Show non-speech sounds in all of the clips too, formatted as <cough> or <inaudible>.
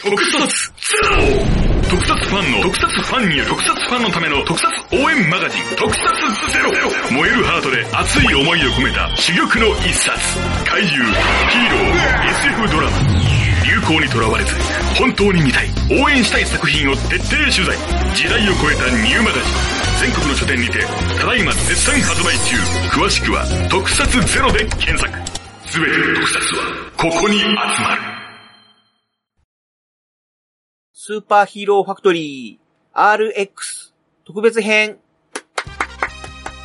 特撮ゼロ特撮ファンの特撮ファンによる特撮ファンのための特撮応援マガジン。特撮ゼロ。燃えるハートで熱い思いを込めた珠玉の一冊。怪獣、ヒーロー、SF ドラマ。流行にとらわれず本当に見たい。応援したい作品を徹底取材。時代を超えたニューマガジン。全国の書店にてただいま絶賛発売中。詳しくは特撮ゼロで検索。すべての特撮はここに集まる。スーパーヒーローファクトリー RX 特別編。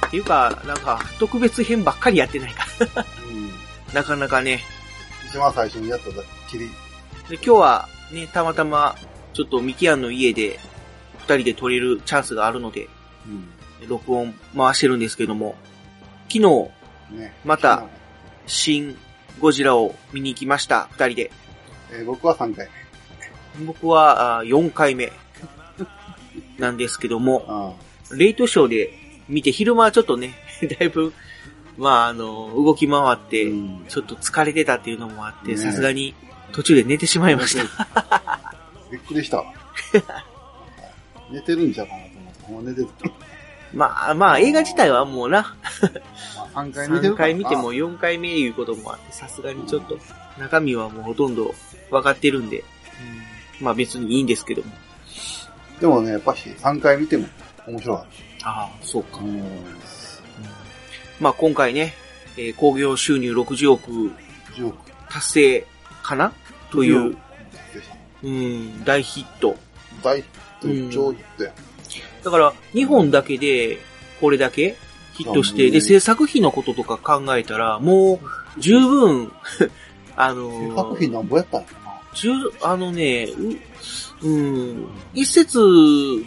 っていうか、なんか、特別編ばっかりやってないか。うん。なかなかね。一番最初にやっただきり。で今日はね、たまたま、ちょっとミキアンの家で、二人で撮れるチャンスがあるので、うん。録音回してるんですけども、昨日、ね。また新ゴジラを見に行きました、二人で。えー僕は3回僕はあ4回目なんですけども、目。レイトショーで見て昼間はちょっとね、<laughs> だいぶ、まああの、動き回って、うんちょっと疲れてたっていうのもあって、ねさすがに途中で寝てしまいました。た。<laughs> びっくりしたわ。寝てるんちゃうかなと思って、ほんま寝てる。<laughs> まあまあ映画自体はもうな、まあ、3回見てる3から回見ても4回目いうこともあって、さすがにちょっと中身はもうほとんど分かってるんで、うんまあ別にいいんですけども。でもね、やっぱし3回見ても面白かっああ、そうかた。。うん。まあ今回ね、えー興行収入60億10億達成かな？という。うん、大ヒット。大ヒット、超ヒットやん。だから、日本だけで、これだけヒットして、うんで、制作費のこととか考えたら、もう、十分、<laughs> あのー作品なんぼやったん。十、あのね、ううん、一説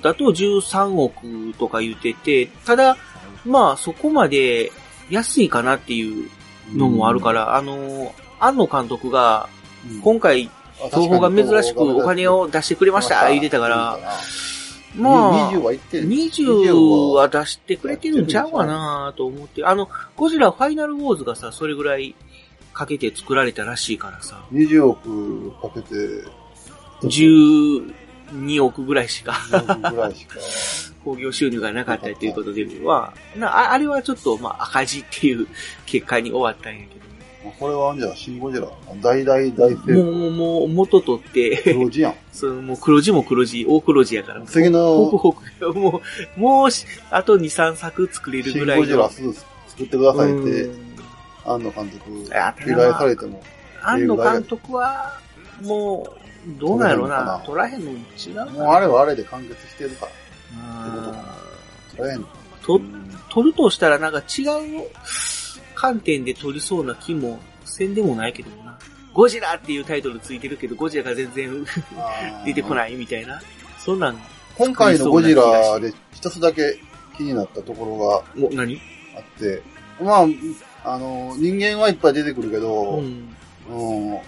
だと13億とか言ってて、ただ、まあそこまで安いかなっていうのもあるから、あの、庵野監督が、うん、今回、東宝が珍しくお金を出してくれました、言ってたから、まあ、20はいってん20は出してくれてるんちゃうかなと思って。あの、ゴジラファイナルウォーズがさ、それぐらいかけて作られたらしいからさ、20億かけて、12億ぐらいしか10億ぐらいしか。<laughs> 興行収入がなかったということでは、なああれはちょっと、まあ、赤字っていう結果に終わったんやけまあこれはじゃあ、シンゴジラ、大大大成ど、もう、もう、元取って、黒字やん。<laughs> そのもう黒字も黒字、大黒字やから。次のほぼほぼもう、もうし、あと2、3作作れるシンぐらいの。ゴジラすぐ作ってくださいってう、ん庵野監督、依頼されても、庵野監督は、もう、どうなんやろうな。取取らへんの違う。もうあれはあれで完結してるから、あ取れへんの。ーとう、ん取るとしたらなんか違う観点で取りそうな気もせんでもないけどな。ゴジラっていうタイトルついてるけど、ゴジラが全然出てこないみたいな。そんなん、今回のゴジラで一つだけ気になったところもう何？があって、まあ、あの、人間はいっぱい出てくるけうど、ん。うん、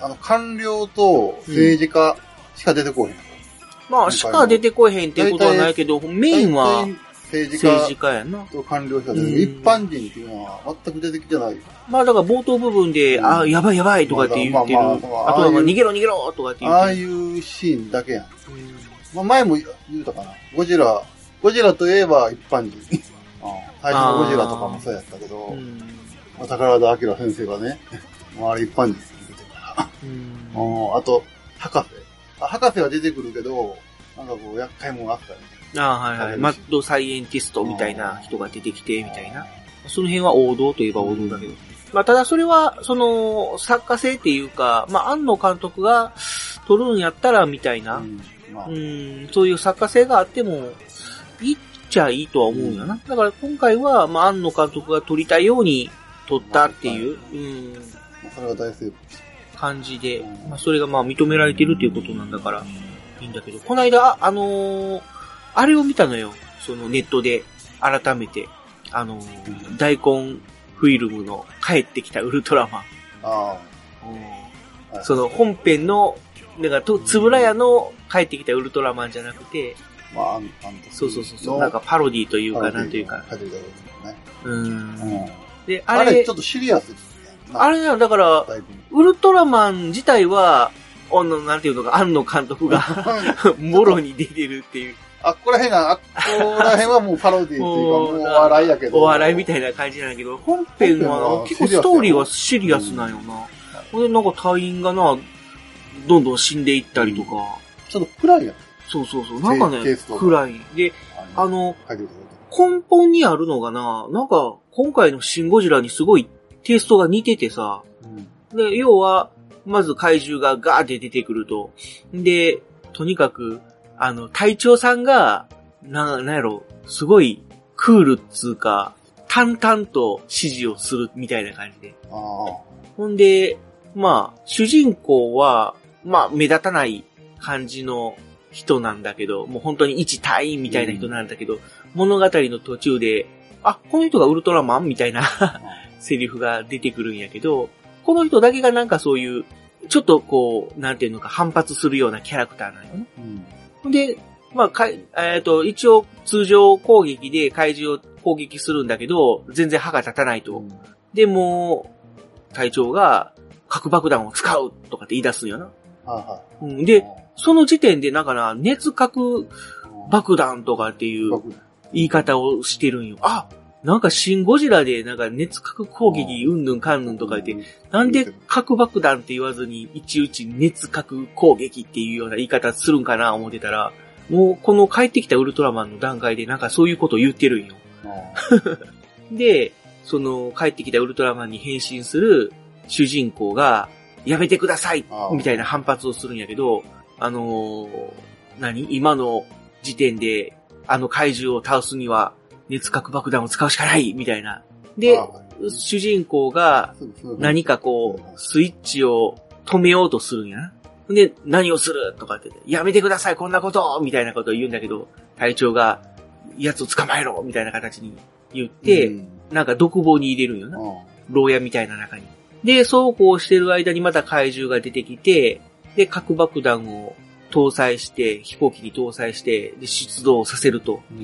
あの、官僚と政治家しか出てこへん。まあ、しか出てこへんっていうことはないけど、メインは政治家家やな。と官僚しか出てこうん。一般人っていうのは全く出てきてない。まあだから冒頭部分で、うんあ、やばいやばいとかって言ってる。まあまあまああとは逃げろ逃げろとかって言ああってる。いうシーンだけやん。うんまあ、前も言うたかな。ゴジラ、ゴジラといえば一般人。うん最初のゴジラとかもそうやったけど、うんまあ、宝田明先生がね、<laughs> 周り一般人出てるから。うんうんあと、博士。あ博士は出てくるけど、なんかこう、厄介者扱い。ああ、はいはい。マッドサイエンティストみたいな人が出てきて、みたいな。その辺は王道といえば王道だけど。まあ、ただそれは、その、作家性っていうか、まあ、庵野監督が撮るんやったら、みたいな、うんまあうん、そういう作家性があっても、いいっちゃいいとは思うんやな。だから今回は、まあ、庵野監督が撮りたいように撮ったっていう、うん、まあそれは大成功感じでう、んまあ、それがまあ認められてるっていうことなんだから、いいんだけど、この間、ああのーあれを見たのよ。そのネットで、改めて。あのー大根フィルムの帰ってきたウルトラマン。ああ。はいその本編の、なんかと、つぶらやの帰ってきたウルトラマンじゃなくて、まあ、あん、あんそうそうそうそう、なんかパロディというか、なんというか。書いていただね。うん。うん。で、あれ、あれちょっとシリアスですね。あれな、だから、だいぶ。ウルトラマン自体は、あの、なんていうのか、庵野監督が、もろに出てるっていう。あっこら辺が、あっこら辺はもうパロディっていうか、もうお笑いやけど。お笑いみたいな感じなんだけど、本編は本編は結構ストーリーはシリアスなんよな。これなんか隊員がな、どんどん死んでいったりとか、ちょっと暗いやん。そうそうそう、なんかね暗い。で、あの、根本にあるのがな、なんか、今回のシン・ゴジラにすごいテイストが似ててさ、うん。で、要は、まず怪獣がガーって出てくると。で、とにかく、あの、隊長さんが、な、なんやろ、すごいクールっつうか、淡々と指示をするみたいな感じで。ほんで、まあ、主人公は、まあ、目立たない感じの人なんだけど、もう本当に一隊員みたいな人なんだけど、物語の途中で、あ、この人がウルトラマンみたいなセリフが出てくるんやけど、この人だけがなんかそういう、ちょっとこう、なんていうのか反発するようなキャラクターなんよね。うん。で、まあ、かい、えっ、と、一応通常攻撃で怪獣を攻撃するんだけど、全然歯が立たないと。で、もう、隊長が核爆弾を使うとかって言い出すんよな。はいはい。うん、で、その時点でなんかな、熱核爆弾とかっていう爆言い方をしてるんよ。あなんかシンゴジラでなんか熱核攻撃うんぬんかんぬんとか言って、なんで核爆弾って言わずに、一打ち熱核攻撃っていうような言い方するんかな思ってたら、もうこの帰ってきたウルトラマンの段階でなんかそういうことを言ってるんよ。<laughs> で、その帰ってきたウルトラマンに変身する主人公が、やめてくださいみたいな反発をするんやけど、あのー何？今の時点で、あの怪獣を倒すには、熱核爆弾を使うしかないみたいな。で、主人公が何かこう、スイッチを止めようとするんやな。で、何をするとかってやめてください、こんなことみたいなことを言うんだけど、隊長が、奴を捕まえろみたいな形に言って、うんなんか独房に入れるんよな。牢屋みたいな中に。で、そうこうしてる間にまた怪獣が出てきて、で、核爆弾を搭載して、飛行機に搭載して、で、出動させると。う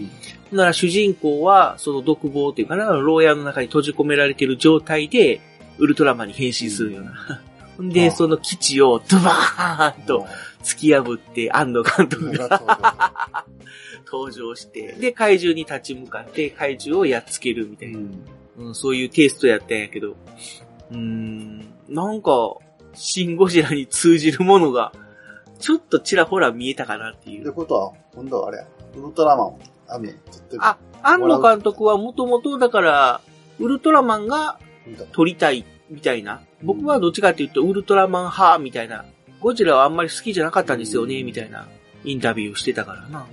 ん。なら主人公は、その独房っていうかな、牢屋の中に閉じ込められてる状態で、ウルトラマンに変身するような。ほん。で、あその基地をドバーンと突き破って、安野監督が登場して、で、怪獣に立ち向かって、怪獣をやっつけるみたいな。うん、そういうテイストやったんやけど、うーん、なんか、シン・ゴジラに通じるものが、ちょっとちらほら見えたかなっていってう。ことは、今度はあれや。ウルトラマン、あんねん。ちょっとあ、安野監督はもともとだから、ウルトラマンが撮りたいみたいな。僕はどっちかっていうと、ウルトラマン派みたいな。ゴジラはあんまり好きじゃなかったんですよね、みたいなインタビューをしてたからな。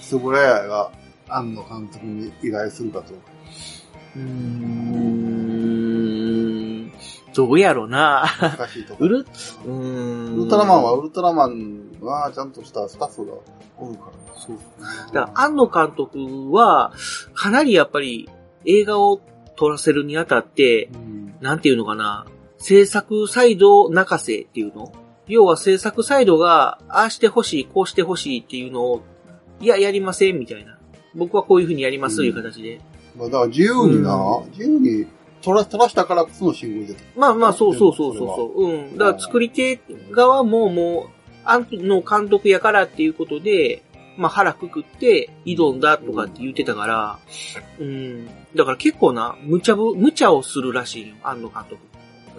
スブラヤが、庵野監督に依頼するかどうか。うーん、どうやろな。難しいとこウル、<laughs> ろ。うーん。ウルトラマンは、ウルトラマンは、ちゃんとしたスタッフがおるから。そう。だから安野監督は、かなりやっぱり映画を撮らせるにあたって、うん。なんていうのかな、制作サイド泣かせっていうの？要は制作サイドが、ああしてほしい、こうしてほしいっていうのを、いや、やりません、みたいな。僕はこういう風にやります、という形で。まあ、だから自由にな、う自由に取ら、取らしたからこその信号で。まあまあ、そうそうそうそうそう。うん。だから作り手側ももう、あんの監督やからっていうことで、まあ腹くくって挑んだとかって言ってたから、うん。だから結構な、無茶ぶ、無茶をするらしいよ、安野監督。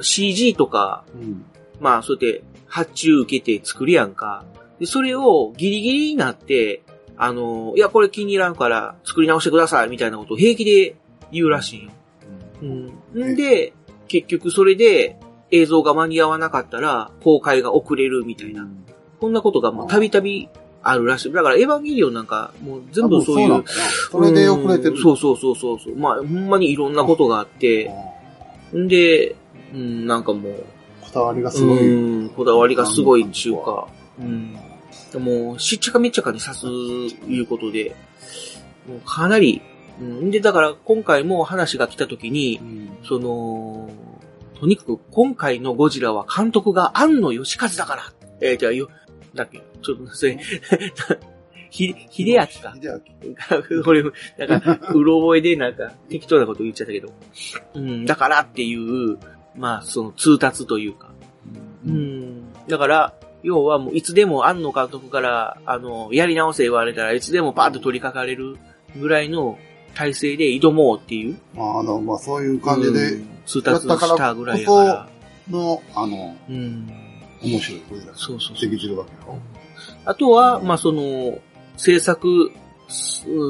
CG とか、うん。まあそうやって発注受けて作るやんか。で、それをギリギリになって、あの、いや、これ気に入らんから作り直してくださいみたいなことを平気で言うらしいよ。うん。んで、結局それで映像が間に合わなかったら公開が遅れるみたいな。こんなことがもうたびたびあるらしい。だからエヴァンゲリオンなんかもう全部そういう。そうそれで遅れてる。うんそうそうそうそうそう。まあほんまにいろんなことがあって。んで、うん、なんかもう、こだわりがすごい。うん、こだわりがすごいっていうか、うん。でも、しっちゃかめっちゃかに刺すいうことで、もうかなり、うん。で、だから今回も話が来た時にう、んその、とにかく今回のゴジラは監督が庵野義和だから。えー、じゃあよ、だっけ、ちょっと、それ、<laughs> ひ、秀明か。秀明。<laughs> 俺、なんか、うろ覚えでなんか、適当なこと言っちゃったけど。うん、だからっていう、まあ、その通達というか。うん。だから、要はもういつでも庵野監督から、あの、やり直せ言われたらいつでもパーッと取り掛かれるぐらいの体制で挑もうっていうまあ、あの、まあ、そういう感じでうん通達したぐらいやから。の、あの、うん。面白いゴジラがそうそうそうできてるわけよ。あとは、まあ、その、制作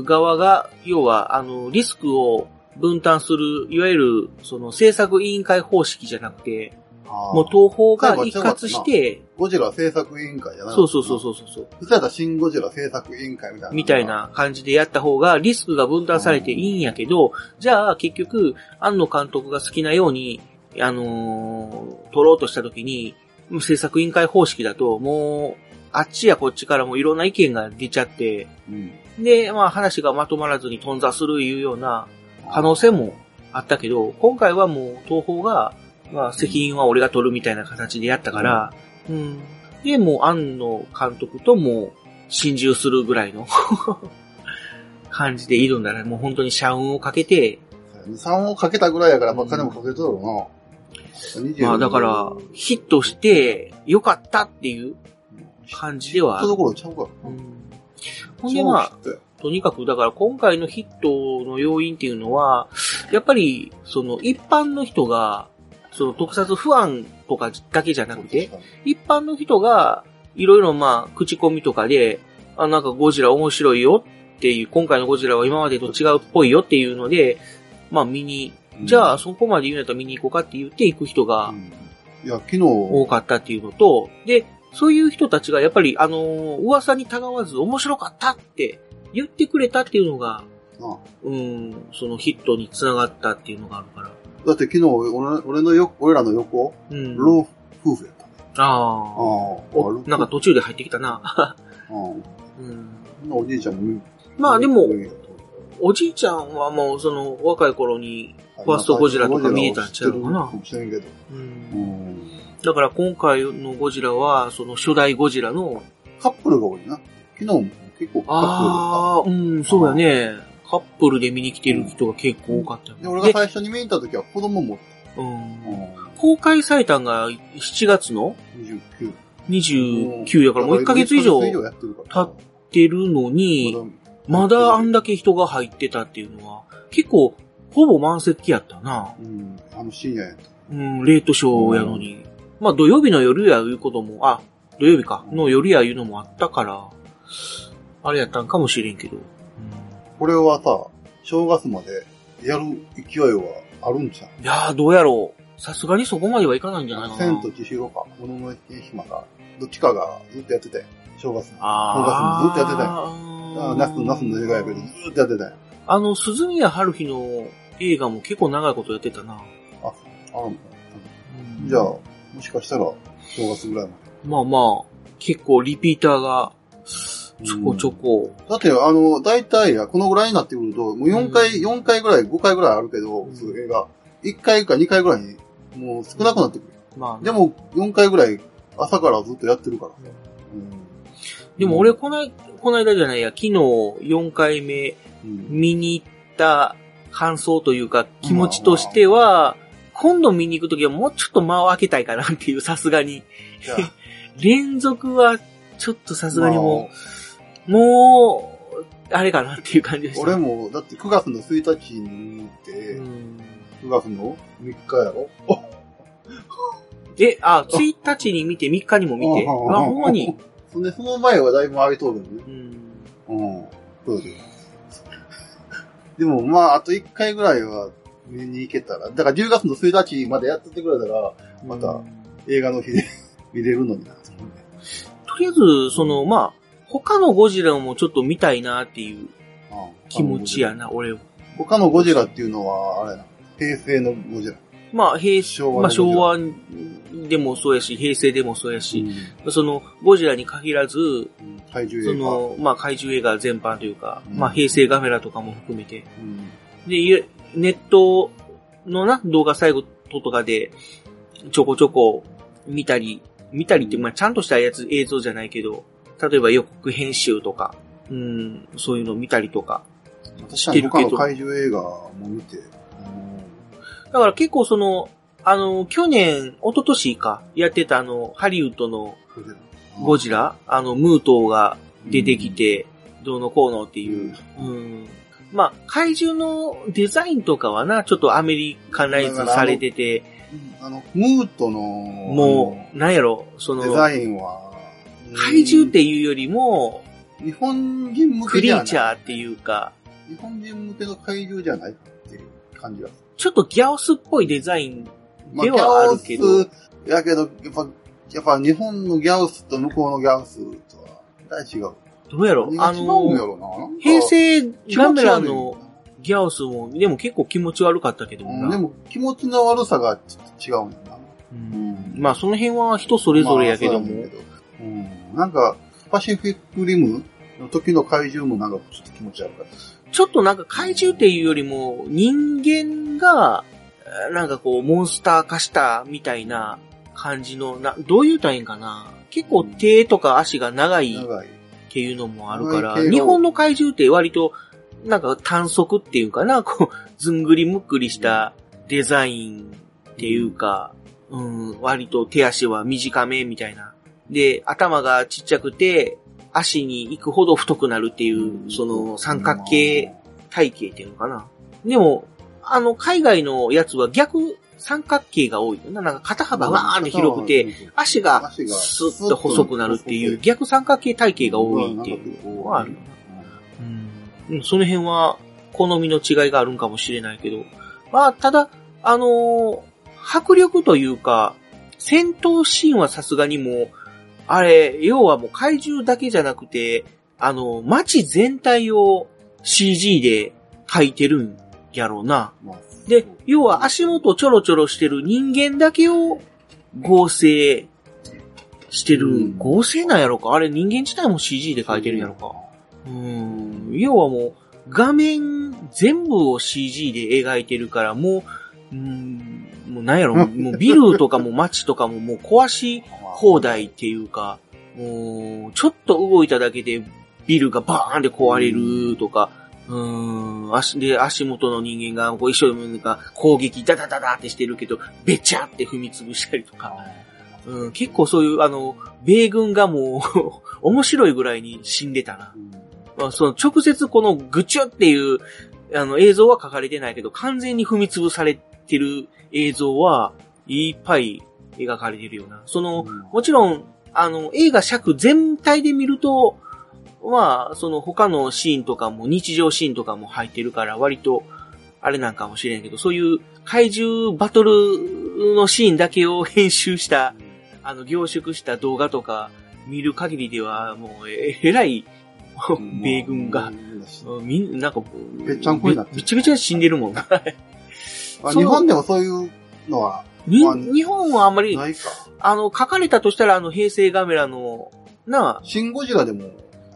側が、要は、あの、リスクを分担する、いわゆる、その、制作委員会方式じゃなくて、もう東宝が一括して、ゴジラ制作委員会じゃないそうそうそうそうそうそう、う。そやったら新ゴジラ制作委員会みたいな。みたい。な感じでやった方がリスクが分担されていいんやけど、じゃあ結局、庵野監督が好きなように、あのー撮ろうとした時に、制作委員会方式だと、もう、あっちやこっちからもいろんな意見が出ちゃって、うん。で、まあ話がまとまらずに頓挫するいうような可能性もあったけど、今回はもう東宝が、まあ責任は俺が取るみたいな形でやったから、うん。で、もう庵野監督ともう心中するぐらいの <laughs> 感じで挑んだら、もう本当に社運をかけて、3をかけたぐらいやから、まあ、金もかけとるろうな。20まあだから、ヒットしてよかったっていう感じではあるちょっところちゃうか。うんほんでまあ、とにかく、だから今回のヒットの要因っていうのは、やっぱり、その一般の人が、その特撮不安とかだけじゃなくて、一般の人が、いろいろまあ、口コミとかで、あ、なんかゴジラ面白いよっていう、今回のゴジラは今までと違うっぽいよっていうので、まあ見に、じゃあそこまで言うんやったら見に行こうかって言って行く人がうん。いや、昨日、多かったっていうのと、で、そういう人たちがやっぱり、あのー噂にたがわず面白かったって言ってくれたっていうのが、なうん、そのヒットにつながったっていうのがあるから。だって昨日、俺俺のよ、俺らの横、うん。老夫婦やったね。ああ。なんか途中で入ってきたな。うん。おじいちゃんも見まあでも見おじいちゃんはもうその若い頃に、ファーストゴジラとか見えたんちゃうかな。う。うんん。だから今回のゴジラは、その初代ゴジラの、カップルが多いな。昨日も結構カッああ、うん、そうやね。カップルで見に来てる人が結構多かったよプルが。で、ね。俺が最初に見に行った時は子供も、うんうん、公開されたんが7月の29。29やからもう1ヶ月以上1ヶ月やってるから。経ってるのに、まだあんだけ人が入ってたっていうのは、結構、ほぼ満席やったな。うん。あの深夜やった。うん、レートショーやのに。まあ土曜日の夜やいうことも、あ、土曜日か、の夜やいうのもあったから、あれやったんかもしれんけど。これはさ、正月までやる勢いはあるんちゃう？いやー、どうやろう。さすがにそこまではいかないんじゃないかな。千と千尋か、小野の島か、どっちかがずっとやってて、正月正月にずっとやってたよよあナス、ナスの映画やけど、ずっとやってたよ。あの、鈴宮春日の映画も結構長いことやってたな。あ、あるのかなじゃあ、もしかしたら、正月ぐらいままあまあ、結構リピーターがちょこちょこ。で。だって、あの、大体、このぐらいになってくると、もう4回、う4回ぐらい、5回ぐらいあるけど、んそういう映画。1回か2回ぐらいに、もう少なくなってくる。まあ、でも、4回ぐらい、朝からずっとやってるから。うん。でも俺こない、この間じゃないや、昨日4回目うん。見に行った感想というか気持ちとしては、今度見に行くときはもうちょっと間を空けたいかなっていう、さすがに。<laughs> 連続は、ちょっとさすがにもう、もう、あれかなっていう感じでした。俺も、だって9月の1日にって、うん9月の3日やろ？おえ、あ、1日に見て3日にも見て。あ、ほんまに。。そんで、その前はだいぶ上げとるけどね。うん。うん。そうです。でも、まあ、あと1回ぐらいは見に行けたら。だから10月の1日までやっててくれたら、またうん映画の日で見れるのになね。とりあえず、その、まあ、他のゴジラもちょっと見たいなっていううん気持ちやな、俺。他のゴジラっていうのは、あれな。平成のゴジラ。まあ、平昭和のまあ、昭和ゴでもそうやし、平成でもそうやし、うその、ゴジラに限らず、ん怪獣映画。その、まあ、怪獣映画全般というか、うんまあ、平成ガメラとかも含めて。うんで、ネットのな、動画サイトとかで、ちょこちょこ見たり、見たりって、まあ、ちゃんとしたやつ、映像じゃないけど、例えば予告編集とか、うん、そういうの見たりとか。確かに他の怪獣映画も見て、だから結構その、あの、去年、一昨年か、やってたあの、ハリウッドの、ゴジラあの、ムートーが出てきて、どうのこうのっていう。うん。まあ、怪獣のデザインとかはな、ちょっとアメリカナイズされてて、あの、ムートの、もう、なんやろ、そあのデの、ザインは、怪獣っていうよりも、日本人向クリけじゃない？ーチャーっていうか、日本人向けの怪獣じゃない？っていう感じがする。ちょっとギャオスっぽいデザインまではあるけど、ギャオスやけど、やっぱ、やっぱ日本のギャオスと向こうのギャオスとは、大違う。どうやろう？んやの、平成ガメラのギャオスも、でも結構気持ち悪かったけどな。うんでも気持ちの悪さがちょっと違うんだな。うんまあその辺は人それぞれやけども、まあなんか、パシフィックリムの時の怪獣もなんかちょっと気持ち悪かったし。ちょっとなんか怪獣っていうよりも、人間が、えーなんかこう、モンスター化したみたいな感じの、な、どう言うたらいいんかな。結構手とか足が長いっ。ていうのもあるから、日本の怪獣って割と、なんか短足っていうかな、こう、ずんぐりむっくりしたデザインっていうか、うん、割と手足は短めみたいな。で、頭がちっちゃくて、足に行くほど太くなるっていう、その三角形体型っていうのかな。でも、あの、海外のやつは逆三角形が多いよな。なんか肩幅がーって広くて、、足がスッと細くなるっていう逆三角形体型が多いっていうのはある。うん。その辺は好みの違いがあるんかもしれないけど。まあ、ただ、あのー迫力というか、戦闘シーンはさすがにもう、あれ、要はもう怪獣だけじゃなくて、あの、街全体を CG で描いてるんやろうな。まあで、要は足元ちょろちょろしてる人間だけを合成してる。うん合成なんやろか？あれ人間自体も CG で描いてるんやろか？うん。要はもう画面全部を CG で描いてるからもう、うん、もうなんやろ、もうビルとかも街とかももう壊し放題っていうか、もう、ちょっと動いただけでビルがバーンって壊れるとか、うん、足、で、足元の人間が、こう一生懸命なんか攻撃ダダダダってしてるけど、べちゃって踏み潰したりとか、うん、結構そういう、あの、米軍がもう、<laughs> 面白いぐらいに死んでたな。まあ、その直接このグチュっていう、あの映像は書かれてないけど、完全に踏み潰されてる映像はいっぱい描かれてるよな。その、もちろん、あの、映画尺全体で見ると、まあ、その他のシーンとかも、日常シーンとかも入ってるから、割と、あれなんかもしれんけど、そういう怪獣バトルのシーンだけを編集した、あの、凝縮した動画とか見る限りでは、もう、ええらい、米軍が、うん。みん、なんか、ぺっちゃんこになってる。めちゃめちゃ死んでるもん日本でもそういうのは日本はあんまり、ないか。あの、書かれたとしたら、あの、平成ガメラの、なあ、シン・ゴジラでも。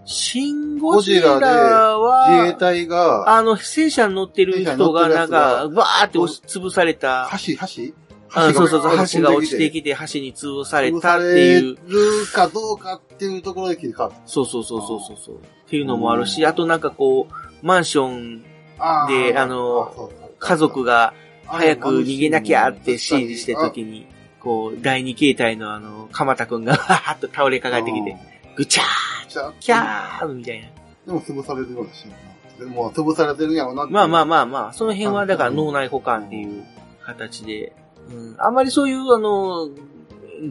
シン・ゴジラは、自衛隊が、あの、戦車に乗ってる人が、なんか、バーって押し潰された、橋、橋？あそうそうそう、橋が落ちてききて、橋に潰され潰たってされいう、るかどうかっていうところで切り替わった。そうそうそうそうそうそう。っていうのもあるし、あとなんかこう、マンションあで、あの、家族が早く逃げなきゃって指示してる時に、こう、第二形態のあの、鎌田くんが、<laughs> わーっと倒れかかってきて、ぐちゃー、キャーみたいな。でも潰されるようなシーンな。でも潰されてるんやろなまあまああ。まあまあ、その辺はだから脳内保管っていう形で、うん、あんまりそういうあの、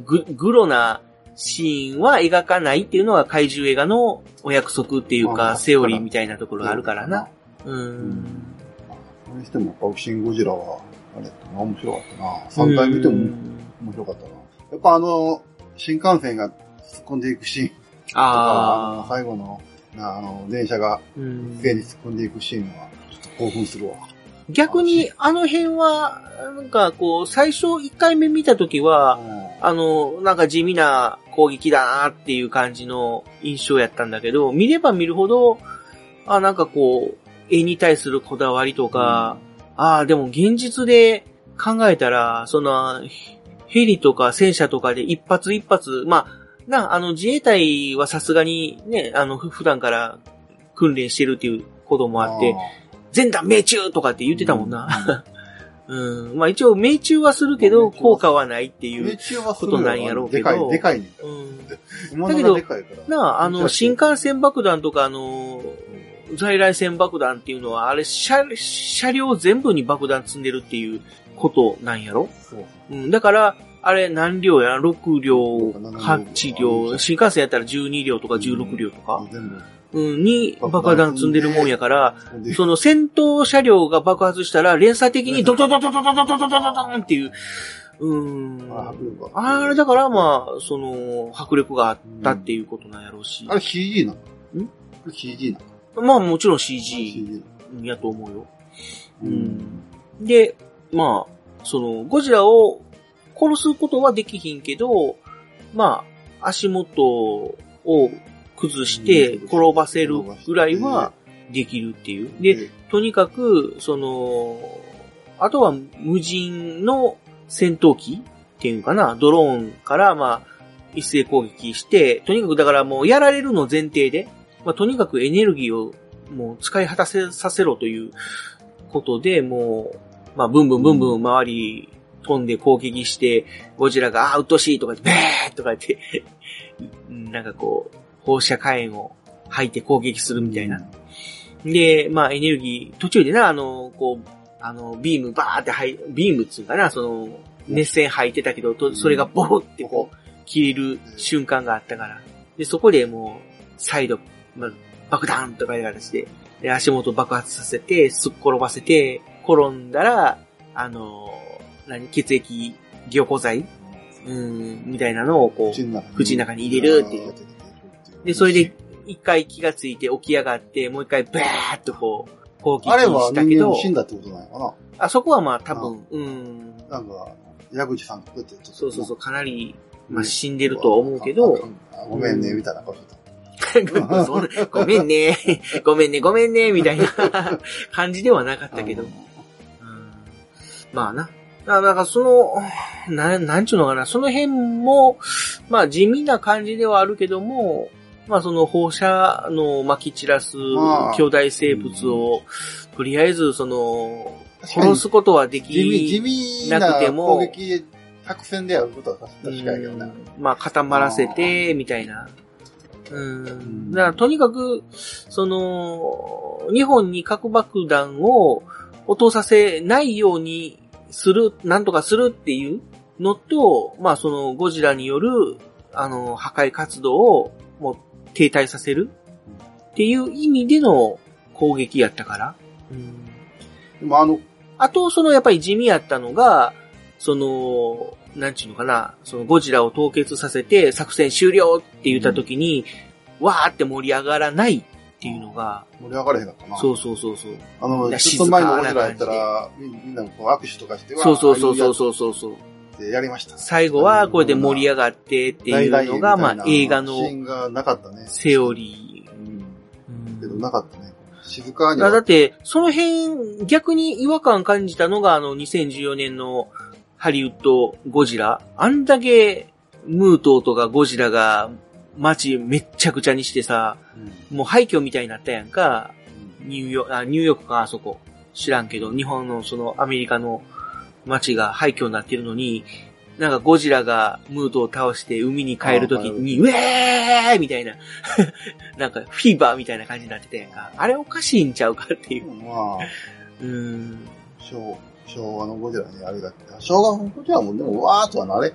ぐ、グロなシーンは描かないっていうのは怪獣映画のお約束っていうあか、あセオリーみたいなところがあるからな。。う。うんれにしてもやっぱシン・ゴジラは、あれ、面白かったな。3回見ても面白かったな。やっぱあの、新幹線が突っ込んでいくシーンとか、あのああ。最後の、なあの、電車がうん上に突っ込んでいくシーンは、ちょっと興奮するわ。逆に、あの辺は、なんかこう、最初1回目見たときは、あの、なんか地味な攻撃だなっていう感じの印象やったんだけど、見れば見るほど、あ、なんかこう、絵に対するこだわりとか、ああ、でも現実で考えたら、その、ヘリとか戦車とかで一発一発、まあ、な、あの自衛隊はさすがにね、あの、ふ普段から訓練してるっていうこともあって、全弾命中とかって言ってたもんな。うん。<laughs> まあ一応命中はするけど、効果はないっていう命中はすることなんやろうけど。でかい、でかいね。うん。だけど、なあ、あの、新幹線爆弾とか、あの、在来線爆弾っていうのは、あれ、車、車両全部に爆弾積んでるっていうことなんやろ？う。うん。だから、あれ何両や ?6 両、8両、新幹線やったら12両とか16両とか。うん、に爆弾積んでるもんやから、その戦闘車両が爆発したら連鎖的にドドドドドドドドドドドドンっていう、うん。あれだからまあ、その、迫力があったっていうことなんやろうし。あれ CG なのん ?CG なのまあもちろん CG やと思うよ。うん。で、まあ、その、ゴジラを殺すことはできひんけど、まあ、足元を崩して転ばせるぐらいはできるっていう。で、とにかく、その、あとは無人の戦闘機っていうかな、ドローンからまあ、一斉攻撃して、とにかくだからもうやられるの前提で、まあとにかくエネルギーをもう使い果たせさせろということで、もう、まあブンブンブンブン周り飛んで攻撃して、ゴジラが、あ、うっとしいとか言って、ベーとか言って <laughs> なんかこう、放射火炎を吐いて攻撃するみたいな。で、まあエネルギー、途中でな、あの、こう、あの、ビームバーって吐い、ビームっつうかな、その、熱線吐いてたけど、とそれがボーってこう、消える瞬間があったから。で、そこでもう、再度、まあ、爆弾とかいう形で、で、足元爆発させて、すっ転ばせて、転んだら、あの、何、血液、凝固剤？うん、みたいなのをこう、口の中に入れるっていう。で、それで一回気がついて起き上がって、もう一回バーっとこう、攻撃したけど。あれは人間死んだってことなのかな？あそこはまあ多分、うん。なんか、矢口さんってそうそうそう、かなり、まあ死んでるとは思うけど。ごめんね、みたいな顔してた。ごめんね、ごめんね、ごめんね、みたいな感じではなかったけど。うん、まあな。だからその、な、なんちゅうのかな、その辺も、まあ地味な感じではあるけども、まあその放射の撒き散らす巨大生物を、とりあえずその、殺すことはできなくても、攻撃作戦であることは確かに。まあ固まらせて、みたいな。うん。だからとにかく、その、日本に核爆弾を落とさせないようにする、なんとかするっていうのと、まあそのゴジラによる、あの、破壊活動をもう停滞させるっていう意味での攻撃やったから。うん。まあ、あの、あと、そのやっぱり地味やったのが、その、なんちゅうのかな、そのゴジラを凍結させて作戦終了って言った時に、うん、わーって盛り上がらないっていうのが。盛り上がれへんかったな。そうそうそうそう。あの、ちょっと前のゴジラやったら、みんなこう握手とかして、そうそうそうそうそうそう。でやりました。最後はこれで盛り上がってっていうのが、まあ映画のセオリー。うん。けどなかったね。静かに。だって、その辺、逆に違和感感じたのが、あの、2014年のハリウッドゴジラ。あんだけ、ムートとかゴジラが街めっちゃくちゃにしてさ、うん、もう廃墟みたいになったやんか。ニューヨーク、あ、ニューヨークか、あそこ。知らんけど、日本のそのアメリカの街が廃墟になってるのに、なんかゴジラがムートを倒して海に帰るときに、ウェーみたいな、<laughs> なんかフィーバーみたいな感じになってたやんか。あれおかしいんちゃうかっていう。まあ、うん。昭昭和のゴジラにあれだって。昭和のゴジラもでもわーとはなれ。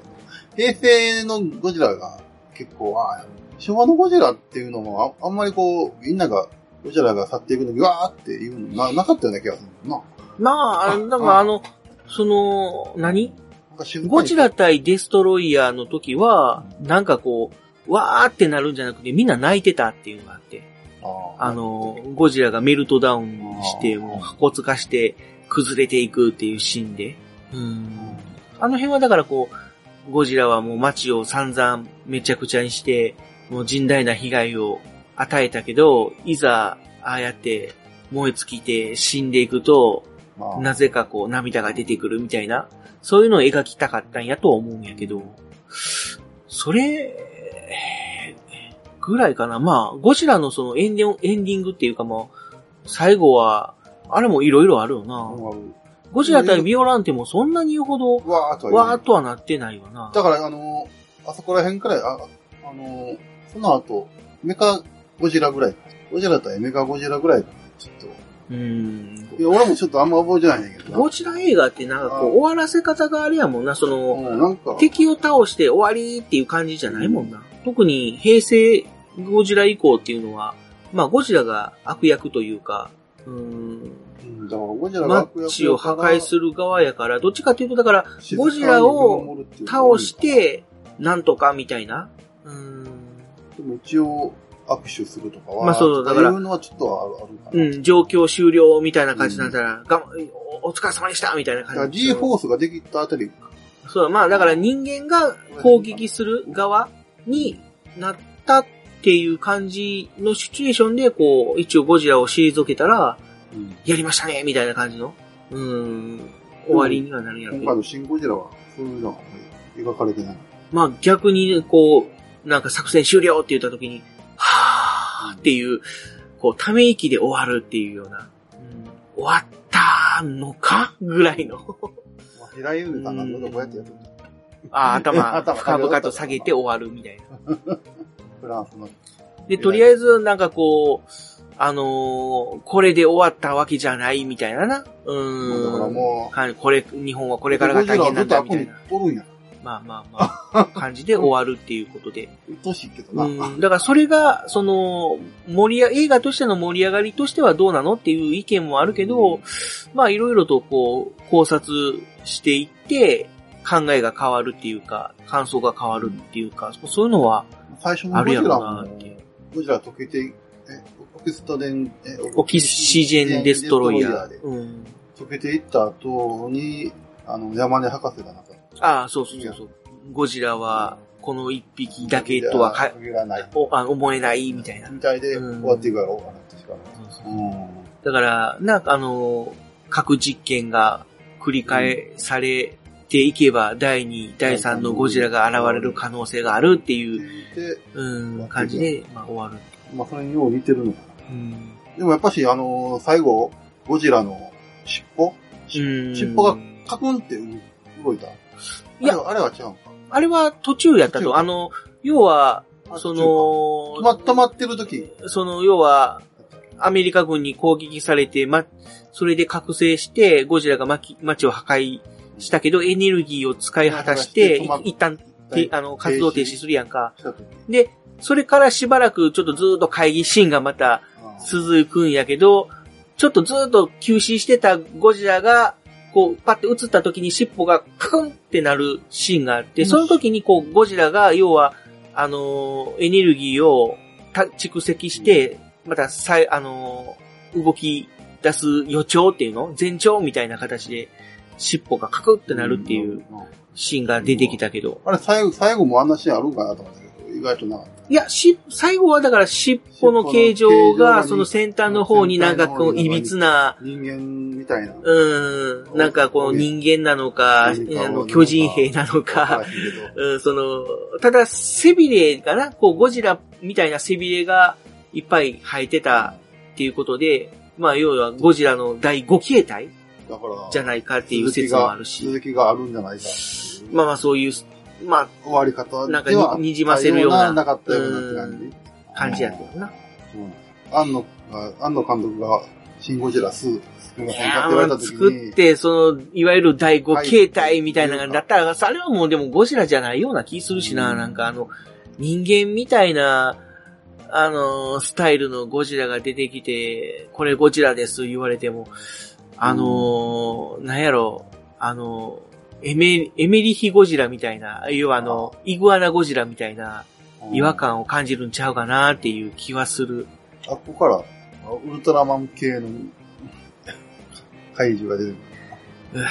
平成のゴジラが結構、あ昭和のゴジラっていうのもああんまりこう、みんなが、ゴジラが去っていくのにわーっていうのななかったような気がするな。まあ、だからあの、その、何？ゴジラ対デストロイヤーの時は、なんかこう、わーってなるんじゃなくて、みんな泣いてたっていうのがあって。あの、ゴジラがメルトダウンして、もう破骨化して崩れていくっていうシーンで。うん。あの辺はだからこう、ゴジラはもう街を散々めちゃくちゃにして、もう甚大な被害を与えたけど、いざ、ああやって燃え尽きて死んでいくと、なぜかこう涙が出てくるみたいな、そういうのを描きたかったんやとは思うんやけど、それ、ぐらいかな。まあ、ゴジラのそのエンディングっていうかまあ、最後は、あれもいろいろあるよな。ゴジラ対ビオランテもそんなに言うほど、わーっとはなってないわな。だから、あのーあそこら辺くらい、あ、あのーその後、メカゴジラぐらいか。ゴジラ対メカゴジラぐらい。ちょっうーん。と。いや、俺もちょっとあんま覚えてないんだけどな。ゴジラ映画ってなんかこう、終わらせ方があれやもんな、その、うんなんか、敵を倒して終わりっていう感じじゃないもんな。特に平成ゴジラ以降っていうのは、まあゴジラが悪役というか、うーん、うんだからゴジラマがッチを破壊する側やから、どっちかっていうと、だから、ゴジラを倒し、て、なんとかみたいな。うーん。でも一応、握手するとかは、まあそうだからいうのはちょっとある。うん、状況終了みたいな感じになったら、がおお疲れ様でしたみたいな感じ。G フォースができたあたり、そう、まあだから人間が攻撃する側になったっていう感じのシチュエーションで、こう、一応ゴジラを退けたら、うんやりましたねみたいな感じの、うーん、終わりにはなるんやろ。今回のシン・ゴジラは、そういうのは描かれてない。まあ逆に、こう、なんか作戦終了って言った時に、はーっていう、こう、ため息で終わるっていうような、うん終わったのか？ぐらいの。まあ平井由さんがどうやってやってるあ頭、<laughs> 頭深々と下げて終わるみたいな。フランスの。で、とりあえず、なんかこう、あのーこれで終わったわけじゃないみたいなな。うーん。だからもうかこれ、日本はこれからが大変なんだみたいな。るんや。まあまあまあ、感じで終わるっていうことで。うっとうしいけどな。うん。だからそれが、その、盛り上映画としての盛り上がりとしてはどうなのっていう意見もあるけど、まあいろいろとこう、考察していって、考えが変わるっていうか、感想が変わるっていうか、そういうのは最初のゴジラも。ゴジラ溶けて、え、オキシトデン、え、オキシジェンデストロイヤー。でうん。溶けていった後に、あの、山根博士がなんか、ああ、そうそうそうそう。ゴジラは、この一匹だけとはかあ思えないみたいな。みたいで終わっていくやろうかな、確かに。だから、なんかあの、核実験が繰り返されていけば、第2、第3のゴジラが現れる可能性があるっていう、で、うん、感じで、まあ終わる。まあ、それによう似てるのかな。うん。でもやっぱし、あのー最後、ゴジラの尻尾？うん尻尾がカクンって動いた？いやあれは違う。あれは途中やったと。あの、要は、あそ止ま、の、止まってる時？その、要は、アメリカ軍に攻撃されて、ま、それで覚醒して、ゴジラが街街を破壊したけど、エネルギーを使い果たして、一旦、てあの、活動停止するやんか。で、それからしばらくちょっとずっと会議シーンがまた続くんやけど、ちょっとずっと休止してたゴジラが、こう、パッて映った時に尻尾がカクンってなるシーンがあって、その時にこう、ゴジラが、要は、あのーエネルギーをた蓄積して、また、さい、あのー動き出す予兆っていうの？前兆みたいな形で、尻尾がカクってなるっていう。シーンが出てきたけど。あれ、最後、最後もあんなシーンあるんかなと思ったけど、意外となかった。いや、し、最後はだから尻尾の形状が、その先端の方になんかこう、いびつな、人間みたいな。うーん、なんかこう人間なのか、あの、巨人兵なのわかうん、その、ただ背びれがな、こうゴジラみたいな背びれがいっぱい生えてたっていうことで、まあ要はゴジラの第5形態だから、じゃないかっていう説もあるし、続きがあるんじゃないか。まあまあそういう、まあ終わり方なんかににじませるようななかったような感じ。感じやけどな。うん。安野が、安野監督が、シン・ゴジラス、作ってその、いわゆる第5形態みたいなのだったら、あれはもうでもゴジラじゃないような気するしな、うんなんかあの、人間みたいな、あのー、スタイルのゴジラが出てきて、これゴジラです言われても、あのー、なんやろ、あのー、エメ、エメリヒゴジラみたいな、要はあの、イグアナゴジラみたいなうん違和感を感じるんちゃうかなっていう気はする。あ、ここから、ウルトラマン系の <laughs> 怪獣が出てくる。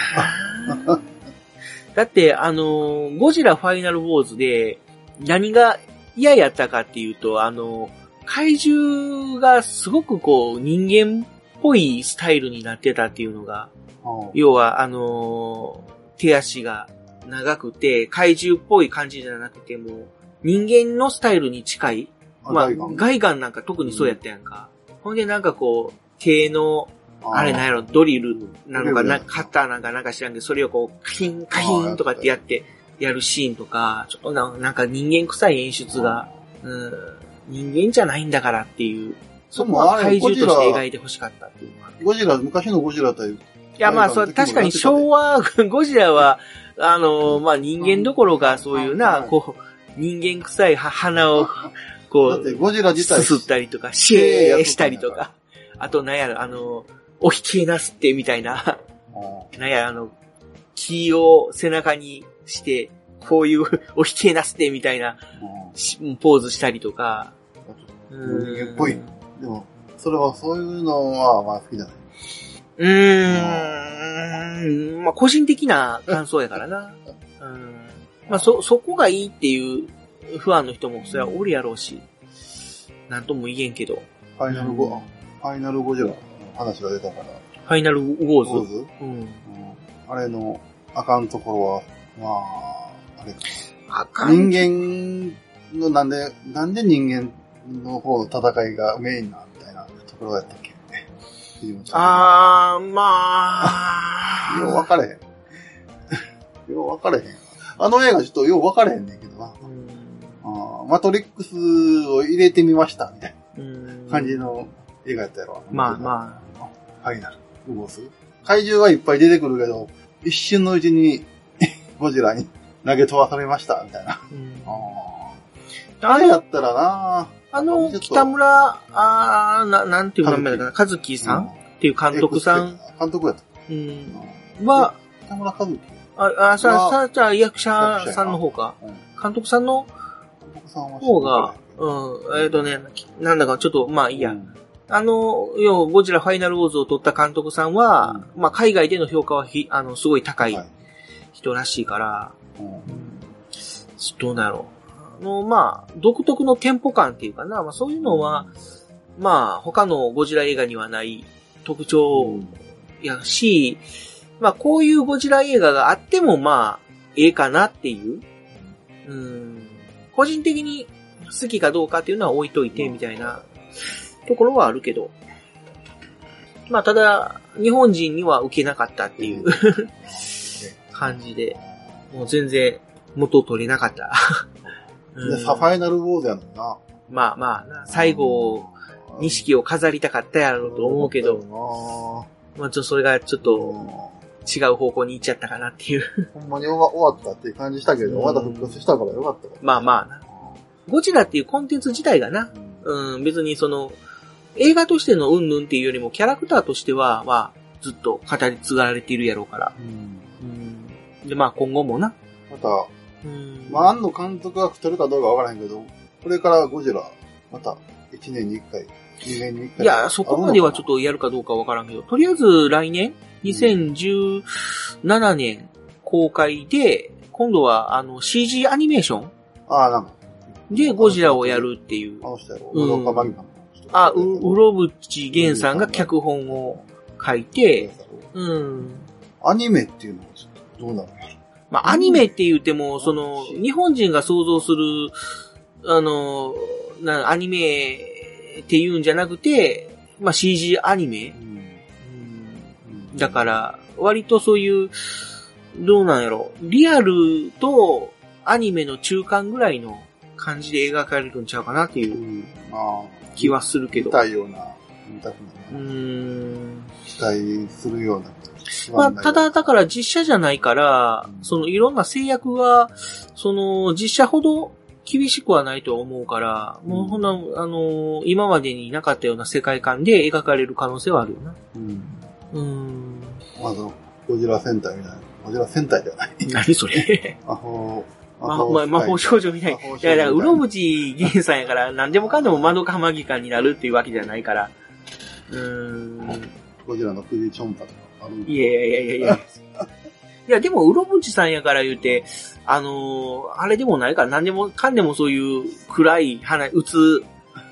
だって、あのーゴジラファイナルウォーズで、何が嫌やったかっていうと、あのー怪獣がすごくこう、人間っぽいスタイルになってたっていうのが、うん。要は、あのー手足が長くて、怪獣っぽい感じじゃなくても、人間のスタイルに近い。まあ、ガイガンなんか特にそうやったやんか。ほんでなんかこう、手の、あれなんやろ、ドリルなのかな、カッターなんかなんか知らんけど、それをこう、カヒン、カヒンとかってやって、やるシーンとか、ちょっとななんか人間臭い演出が、うん、人間じゃないんだからっていう、そこは怪獣として描いてほしかったっていうゴジラ、昔のゴジラという。いや、まあ、そう、確かに昭和、ゴジラは、<laughs> あの、まあ、人間どころか、そういうな、こう、人間臭い鼻を、こう、だってゴジラ自体。すすったりとか、シェーしたりとか、あと、なんやろ、あの、おひけなすってみたいな、<laughs> なんや、あの、木を背中にして、こういうおひけなすってみたいな、ポーズしたりとか。人間っぽい。でも、それはそういうのは、まあ好きじゃない。うーん、まあ個人的な感想やからな。<laughs> うん、まあそ、そこがいいっていう不安の人もそれはおるやろうし、なんとも言えんけど。ファイナルゴ、うん、ファイナルゴジラの話が出たから。ファイナルウォーズウォーズ、うん、うん、あれのあかんところは、まあ、あれか。人間のなんで、なんで人間の方の戦いがメインなみたいなところやったっけ？あー、まあ。<laughs> よう分かれへん。<laughs> よう分かれへん。あの映画ちょっとよう分かれへんねんけどな。あマトリックスを入れてみました、みたいな感じの映画やったやろ。まあまあ。ファイナル。どうす怪獣はいっぱい出てくるけど、一瞬のうちに <laughs> ゴジラに投げ飛ばされました、みたいな。あれやったらなあの、北村、あな、なんていう名前だかな、和樹さん、っていう監督さん？監督やった。うん。は、北村和樹。あ、あ、さ、さ、じゃあ役者さんの方か。監督さんの方が、うん、えっ、とね、なんだかちょっと、まあいいや。あの、要ゴジラファイナルウォーズを撮った監督さんは、まあ海外での評価はひ、あの、すごい高い人らしいから、どうなろ。う。の、まあ、独特のテンポ感っていうかな、まあそういうのは、まあ、他のゴジラ映画にはない特徴やし、まあこういうゴジラ映画があってもまあ、ええかなっていう、うん、個人的に好きかどうかっていうのは置いといてみたいなところはあるけど、まあただ、日本人には受けなかったっていう <laughs> 感じで、もう全然元を取れなかったで、サファイナルウォーズやのな。まあまあ、最後、錦を飾りたかったやろうと思うけど、まあちょっとそれがちょっと、違う方向に行っちゃったかなっていう。ほんまに終わったっていう感じしたけど、まだ復活したからよかったまあまあな。ゴジラっていうコンテンツ自体がな、うん、別にその、映画としてのうんぬんっていうよりも、キャラクターとしては、まあ、ずっと語り継がれているやろうから。うん、うん、で、まあ今後もな。また、まあ、安野監督が撮るかどうかわからへんけど、これからゴジラ、また、1年に1回、2年に1回。いや、そこまではちょっとやるかどうかわからんけど、とりあえず来年、2017年公開で、今度はあの CG アニメーションああ、なんか。で、ゴジラをやるっていう。あの人やろ。うん、あ、う、うろぶちげんさんが脚本を書いて、うん。アニメっていうのはどうなの？まあ、アニメって言っても、その、日本人が想像する、あの、な、アニメって言うんじゃなくて、まあ、CG アニメ、うん、だから、割とそういう、どうなんやろ、リアルとアニメの中間ぐらいの感じで描かれるんちゃうかなっていう気はするけど。見たいような、見たくない。うん。期待するようなまあ、ただ、だから実写じゃないから、そのいろんな制約は、その実写ほど厳しくはないと思うから、うん、もうほんな、あの今までになかったような世界観で描かれる可能性はあるよな。うん。うん。まず、ゴジラ戦隊みたいな。ゴジラ戦隊ではない。何それ魔法、魔法、魔法少女みたい。いや、だから、うろぶち源さんやから、何でもかんでも窓かマギカになるっていうわけじゃないから。うーん。ゴジラの首チョンパとか。いやいやいやいやいや。いや、でも、うろぶちさんやから言うて、あのー、あれでもないから、何でもかんでもそういう暗い花、うつ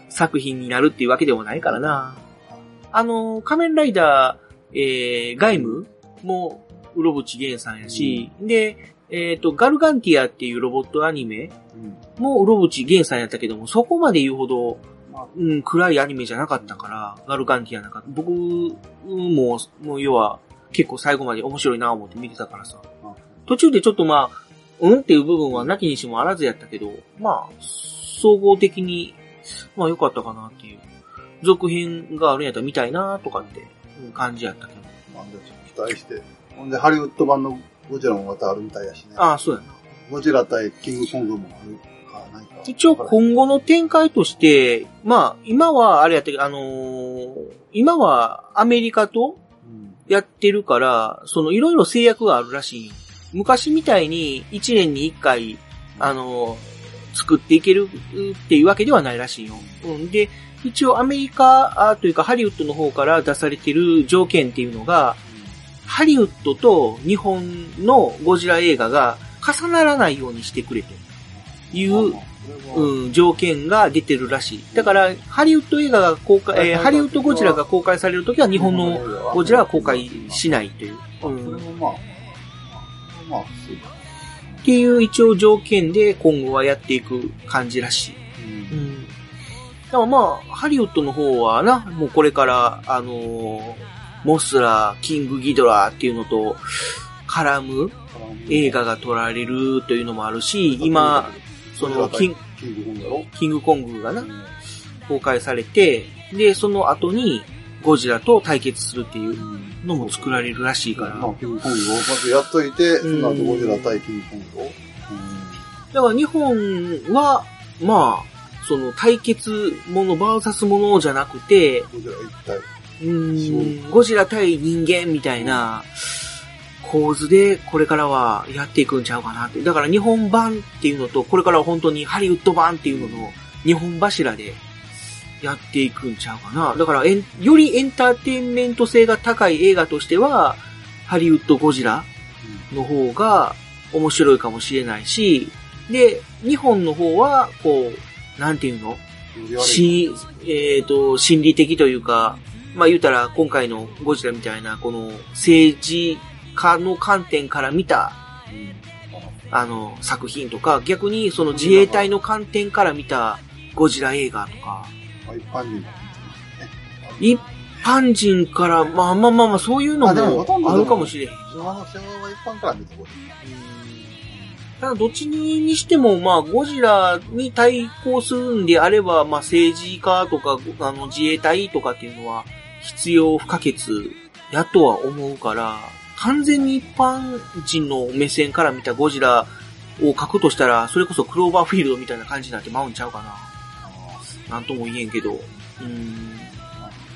作品になるっていうわけでもないからな。あのー、仮面ライダー、えー、ガイムも、うろぶちげんさんやし、うん、で、えっ、ー、と、ガルガンティアっていうロボットアニメも、うろぶちげんさんやったけども、そこまで言うほど、うん、暗いアニメじゃなかったから、ガルガンティアなんか、僕も、もう要は、結構最後まで面白いな思って見てたからさ。途中でちょっとまあ、うんっていう部分はなきにしもあらずやったけど、まあ、総合的に、まあ良かったかなっていう。続編があるんやったら見たいなとかって感じやったけど。まあ、期待して。ほんで、ハリウッド版のゴジラもまたあるみたいやしね。ああ、そうやな。ゴジラ対キングコングもある。一応今後の展開として、まあ、今はあれやったけど、あのー、今はアメリカとやってるから、そのいろいろ制約があるらしい。昔みたいに1年に1回、あのー、作っていけるっていうわけではないらしいよ。うん。で、一応アメリカというかハリウッドの方から出されてる条件っていうのが、ハリウッドと日本のゴジラ映画が重ならないようにしてくれという、うん、条件が出てるらしい。だから、ハリウッド映画が公開、えー、ハリウッドゴジラが公開されるときは日本のゴジラは公開しないという。うん。まあ、まあ、っていう一応条件で今後はやっていく感じらしい。うん。うん、だからまあ、ハリウッドの方はな、もうこれから、あのー、モスラー、キングギドラーっていうのと絡む映画が撮られるというのもあるし、今、そのキンキングコングがな、公開されて、で、その後にゴジラと対決するっていうのも作られるらしいから。まあ、キングコングをまずやっといて、その後ゴジラ対キングコングを。だから日本は、まあ、その対決もの、バーサスものじゃなくて、ゴジラ一体。うん、ゴジラ対人間みたいな構図でこれからはやっていくんちゃうかなって。だから日本版っていうのと、これからは本当にハリウッド版っていうのの日本柱でやっていくんちゃうかな。だからよりエンターテインメント性が高い映画としては、ハリウッドゴジラの方が面白いかもしれないし、で、日本の方は、こう、なんていうの？し、えっ、ー、と、心理的というか、まあ言うたら今回のゴジラみたいな、この政治家の観点から見た、あの、作品とか、逆にその自衛隊の観点から見たゴジラ映画とか、一般人一般人から、まあまあまあまあ、そういうのもあるかもしれへん。今の世話は一般から見てこい。ただ、どっちにしても、まあ、ゴジラに対抗するんであれば、まあ、政治家とか、あの、自衛隊とかっていうのは、必要不可欠やとは思うから、完全に一般人の目線から見たゴジラを描くとしたら、それこそクローバーフィールドみたいな感じになってまうんちゃうかな。なんとも言えんけど。うん。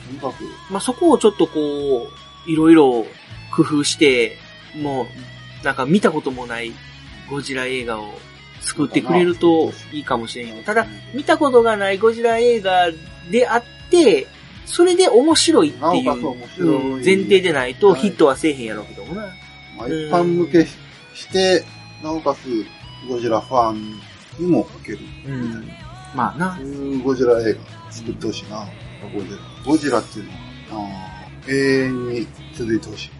とにかくまあ、そこをちょっとこう、いろいろ工夫して、もう、なんか見たこともないゴジラ映画を作ってくれるといいかもしれんよ。ただ、見たことがないゴジラ映画であって、それで面白いっていう、前提でないとヒットはせえへんやろうけどもな。まあ、一般向けして、なおかつゴジラファンにも受ける。うん。まあな。そういうゴジラ映画作ってほしいな、ゴジラ。ゴジラっていうのは、永遠に続いてほしい。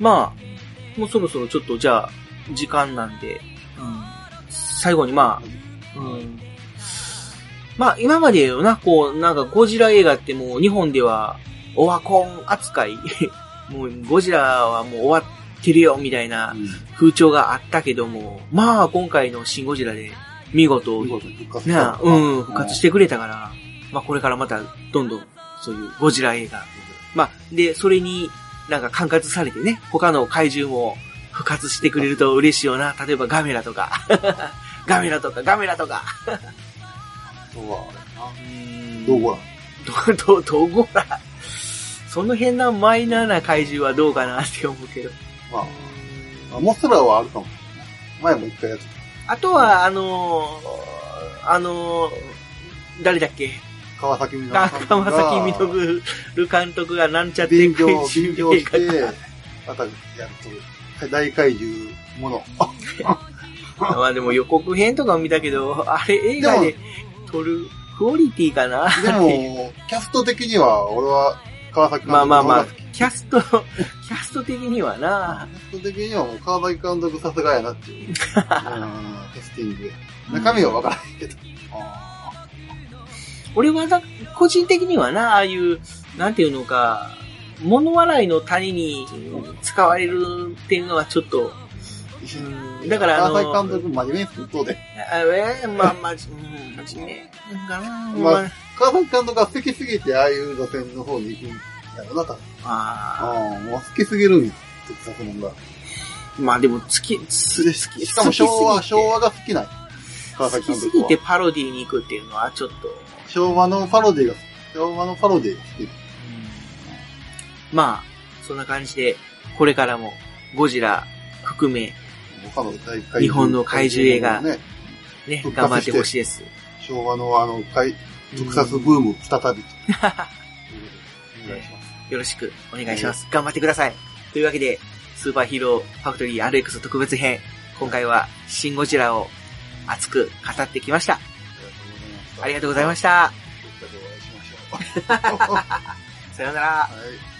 まあ、もうそろそろちょっとじゃあ、時間なんで、うん、最後にまあ、うん、まあ、今までよな、こう、なんかゴジラ映画ってもう日本ではオワコン扱い <laughs> もうゴジラはもう終わってるよ、みたいな風潮があったけども、うん、まあ、今回のシンゴジラで見事、見事復活なうん、復活してくれたから、まあ、これからまたどんどんそういうゴジラ映画。まあ、で、それになんか管轄されてね、他の怪獣も復活してくれると嬉しいよな。例えばガメラとか。<laughs> ガメラとか、ガメラとか。<laughs> そうはあれな。どこらど、ど、<laughs> どこらその辺なマイナーな怪獣はどうかなって思うけど。まあ、モスラはあるかも前も一回やった。あとは、あのー、あのー、誰だっけ？川崎み川崎みのぐる監督がなんちゃって便乗、便乗して、またやると、大怪獣もの。<laughs> まあでも予告編とか見たけど、あれ映画で撮るクオリティかなでも、キャスト的には、俺は川崎監督まあまあまあ、キャスト、<laughs> キャスト的にはなキャスト的にはもう川崎監督さすがやなっていう。うん、キャスティングで。中身はわからないけど。俺はだ、個人的にはな、ああいう、なんていうのか、物笑いの谷に使われるっていうのはちょっと、うん、だからあの、川崎監督真面目にそうで。あえまあ、まじ、うん、真面目かな。まあ、川崎監督が好きすぎて、ああいう路線の方に行くんやろな、多分。ああ。もう好きすぎるんよ、作品が。まあでも、好き、好き、しかも昭和、昭和が好きな川崎監督好きすぎてパロディに行くっていうのはちょっと。昭和のパロディが、昭和のパロディが好き。まあ、そんな感じで、これからも、ゴジラ含め、日本の怪獣映画、ね、ね、頑張ってほしいです。昭和のあの、怪、特撮ブーム再び。よろしくお願いします。頑張ってください。というわけで、スーパーヒーローファクトリー RX 特別編、今回はシンゴジラを熱く語ってきました。ありがとうございました。<laughs> さようなら。はい